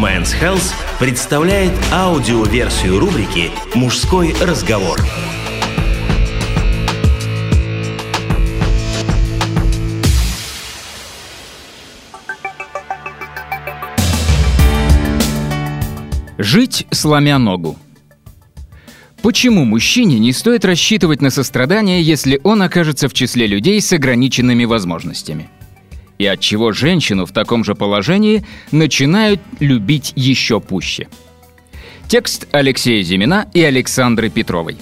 Men's Health представляет аудиоверсию рубрики «Мужской разговор». Жить сломя ногу. Почему мужчине не стоит рассчитывать на сострадание, если он окажется в числе людей с ограниченными возможностями? И от чего женщину в таком же положении начинают любить еще пуще? Текст Алексея Зимина и Александры Петровой.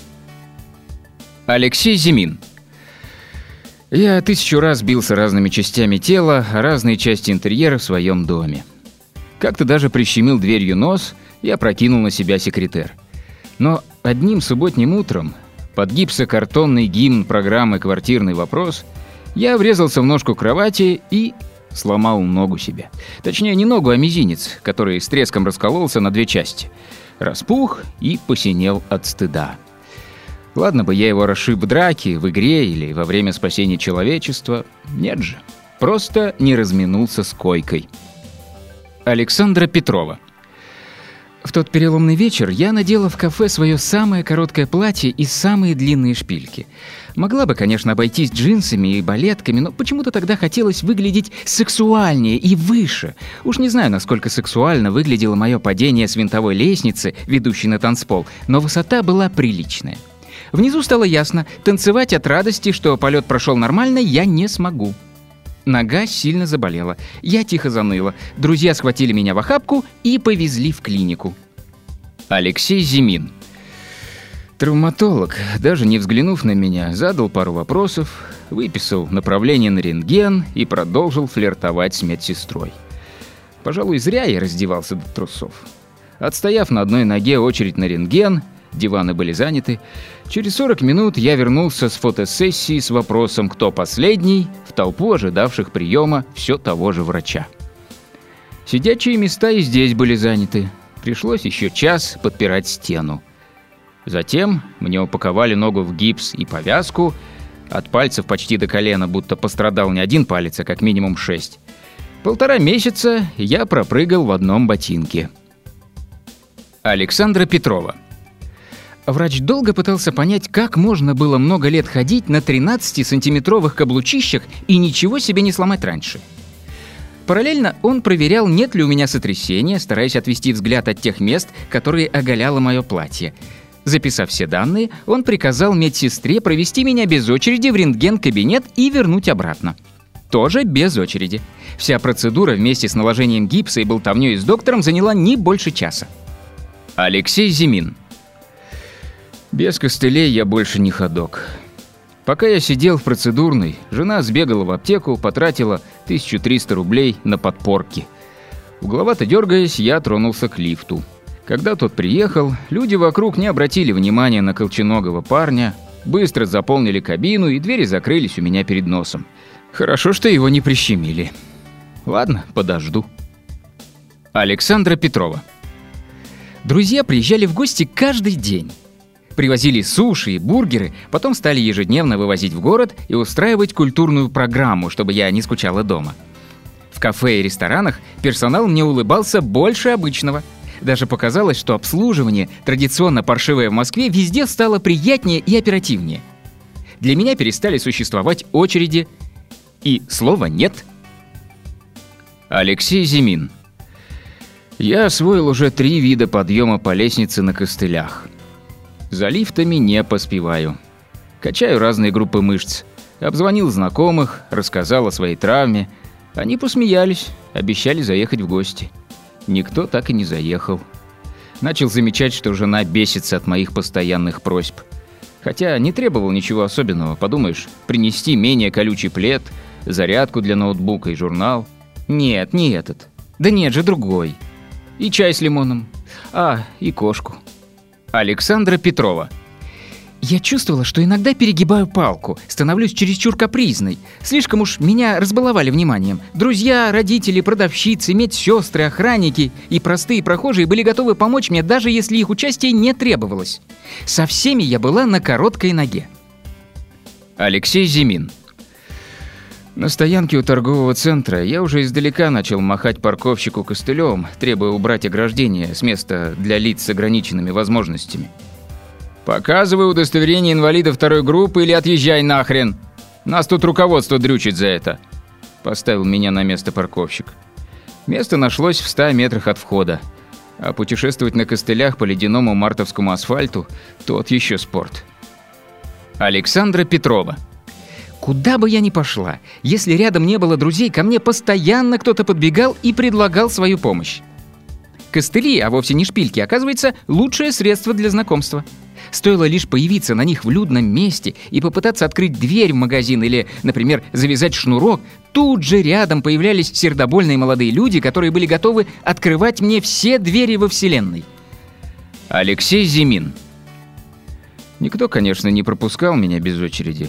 Алексей Зимин. Я тысячу раз бился разными частями тела, разные части интерьера в своем доме. Как-то даже прищемил дверью нос и опрокинул на себя секретер. Но одним субботним утром, под гипсокартонный гимн программы «Квартирный вопрос», я врезался в ножку кровати и сломал ногу себе. Точнее, не ногу, а мизинец, который с треском раскололся на две части. Распух и посинел от стыда. Ладно бы я его расшиб в драке, в игре или во время спасения человечества. Нет же. Просто не разминулся с койкой. Александра Петрова. В тот переломный вечер я надела в кафе свое самое короткое платье и самые длинные шпильки. Могла бы, конечно, обойтись джинсами и балетками, но почему-то тогда хотелось выглядеть сексуальнее и выше. Уж не знаю, насколько сексуально выглядело мое падение с винтовой лестницы, ведущей на танцпол, но высота была приличная. Внизу стало ясно, танцевать от радости, что полет прошел нормально, я не смогу. Нога сильно заболела. Я тихо заныла. Друзья схватили меня в охапку и повезли в клинику. Алексей Зимин. Травматолог, даже не взглянув на меня, задал пару вопросов, выписал направление на рентген и продолжил флиртовать с медсестрой. Пожалуй, зря я раздевался до трусов. Отстояв на одной ноге очередь на рентген, диваны были заняты, через 40 минут я вернулся с фотосессии с вопросом «Кто последний?» в толпу ожидавших приема все того же врача. Сидячие места и здесь были заняты. Пришлось еще час подпирать стену. Затем мне упаковали ногу в гипс и повязку. От пальцев почти до колена, будто пострадал не один палец, а как минимум шесть. Полтора месяца я пропрыгал в одном ботинке. Александра Петрова. Врач долго пытался понять, как можно было много лет ходить на 13-сантиметровых каблучищах и ничего себе не сломать раньше. Параллельно он проверял, нет ли у меня сотрясения, стараясь отвести взгляд от тех мест, которые оголяло мое платье. Записав все данные, он приказал медсестре провести меня без очереди в рентген-кабинет и вернуть обратно. Тоже без очереди. Вся процедура вместе с наложением гипса и болтовнёй с доктором заняла не больше часа. Алексей Зимин. Без костылей я больше не ходок. Пока я сидел в процедурной, жена сбегала в аптеку, потратила 1300 рублей на подпорки. Угловато дергаясь, я тронулся к лифту. Когда тот приехал, люди вокруг не обратили внимания на колченогого парня, быстро заполнили кабину и двери закрылись у меня перед носом. Хорошо, что его не прищемили. Ладно, подожду. Александра Петрова. Друзья приезжали в гости каждый день. Привозили суши и бургеры, потом стали ежедневно вывозить в город и устраивать культурную программу, чтобы я не скучала дома. В кафе и ресторанах персонал мне улыбался больше обычного. Даже показалось, что обслуживание, традиционно паршивое в Москве, везде стало приятнее и оперативнее. Для меня перестали существовать очереди, и слова «нет». Алексей Зимин. Я освоил уже три вида подъема по лестнице на костылях – за лифтами не поспеваю. Качаю разные группы мышц. Обзвонил знакомых, рассказал о своей травме. Они посмеялись, обещали заехать в гости. Никто так и не заехал. Начал замечать, что жена бесится от моих постоянных просьб. Хотя не требовал ничего особенного, подумаешь, принести менее колючий плед, зарядку для ноутбука и журнал. Нет, не этот. Да нет же, другой. И чай с лимоном. А, и кошку. Александра Петрова. Я чувствовала, что иногда перегибаю палку, становлюсь чересчур капризной. Слишком уж меня разбаловали вниманием. Друзья, родители, продавщицы, медсестры, охранники и простые прохожие были готовы помочь мне, даже если их участие не требовалось. Со всеми я была на короткой ноге. Алексей Зимин. На стоянке у торгового центра я уже издалека начал махать парковщику костылем, требуя убрать ограждение с места для лиц с ограниченными возможностями. «Показывай удостоверение инвалида второй группы или отъезжай нахрен! Нас тут руководство дрючит за это!» Поставил меня на место парковщик. Место нашлось в ста метрах от входа. А путешествовать на костылях по ледяному мартовскому асфальту – тот еще спорт. Александра Петрова – Куда бы я ни пошла, если рядом не было друзей, ко мне постоянно кто-то подбегал и предлагал свою помощь. Костыли, а вовсе не шпильки, оказывается, лучшее средство для знакомства. Стоило лишь появиться на них в людном месте и попытаться открыть дверь в магазин или, например, завязать шнурок, тут же рядом появлялись сердобольные молодые люди, которые были готовы открывать мне все двери во Вселенной. Алексей Зимин. Никто, конечно, не пропускал меня без очереди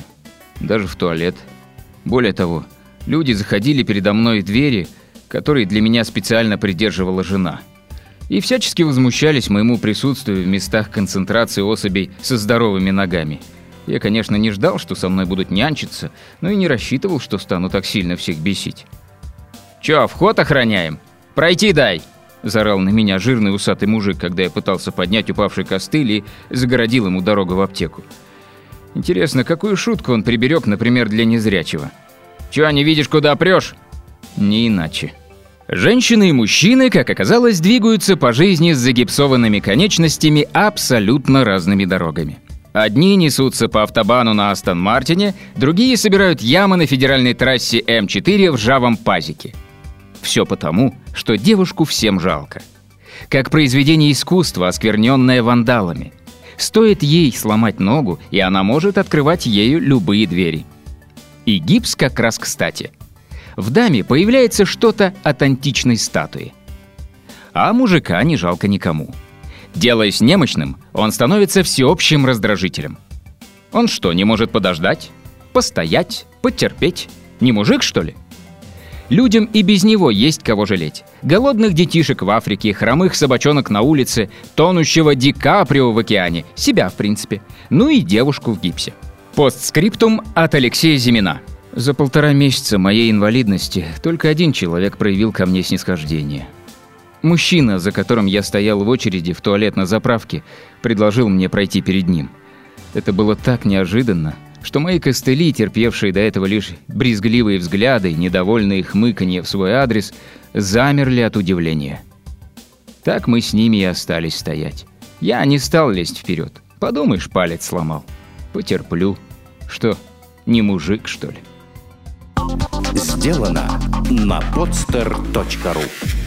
даже в туалет. Более того, люди заходили передо мной в двери, которые для меня специально придерживала жена. И всячески возмущались моему присутствию в местах концентрации особей со здоровыми ногами. Я, конечно, не ждал, что со мной будут нянчиться, но и не рассчитывал, что стану так сильно всех бесить. «Чё, вход охраняем? Пройти дай!» Зарал на меня жирный усатый мужик, когда я пытался поднять упавший костыль и загородил ему дорогу в аптеку. Интересно, какую шутку он приберег, например, для незрячего? Чего не видишь, куда прешь? Не иначе. Женщины и мужчины, как оказалось, двигаются по жизни с загипсованными конечностями абсолютно разными дорогами. Одни несутся по автобану на Астон Мартине, другие собирают ямы на федеральной трассе М4 в ржавом пазике. Все потому, что девушку всем жалко. Как произведение искусства, оскверненное вандалами – Стоит ей сломать ногу, и она может открывать ею любые двери. И гипс как раз кстати. В даме появляется что-то от античной статуи. А мужика не жалко никому. Делаясь немощным, он становится всеобщим раздражителем. Он что, не может подождать? Постоять? Потерпеть? Не мужик, что ли? Людям и без него есть кого жалеть. Голодных детишек в Африке, хромых собачонок на улице, тонущего Ди Каприо в океане, себя в принципе, ну и девушку в гипсе. Постскриптум от Алексея Зимина. За полтора месяца моей инвалидности только один человек проявил ко мне снисхождение. Мужчина, за которым я стоял в очереди в туалет на заправке, предложил мне пройти перед ним. Это было так неожиданно, что мои костыли, терпевшие до этого лишь брезгливые взгляды, недовольные хмыканье в свой адрес, замерли от удивления. Так мы с ними и остались стоять. Я не стал лезть вперед. Подумаешь, палец сломал. Потерплю. Что, не мужик, что ли? Сделано на podster.ru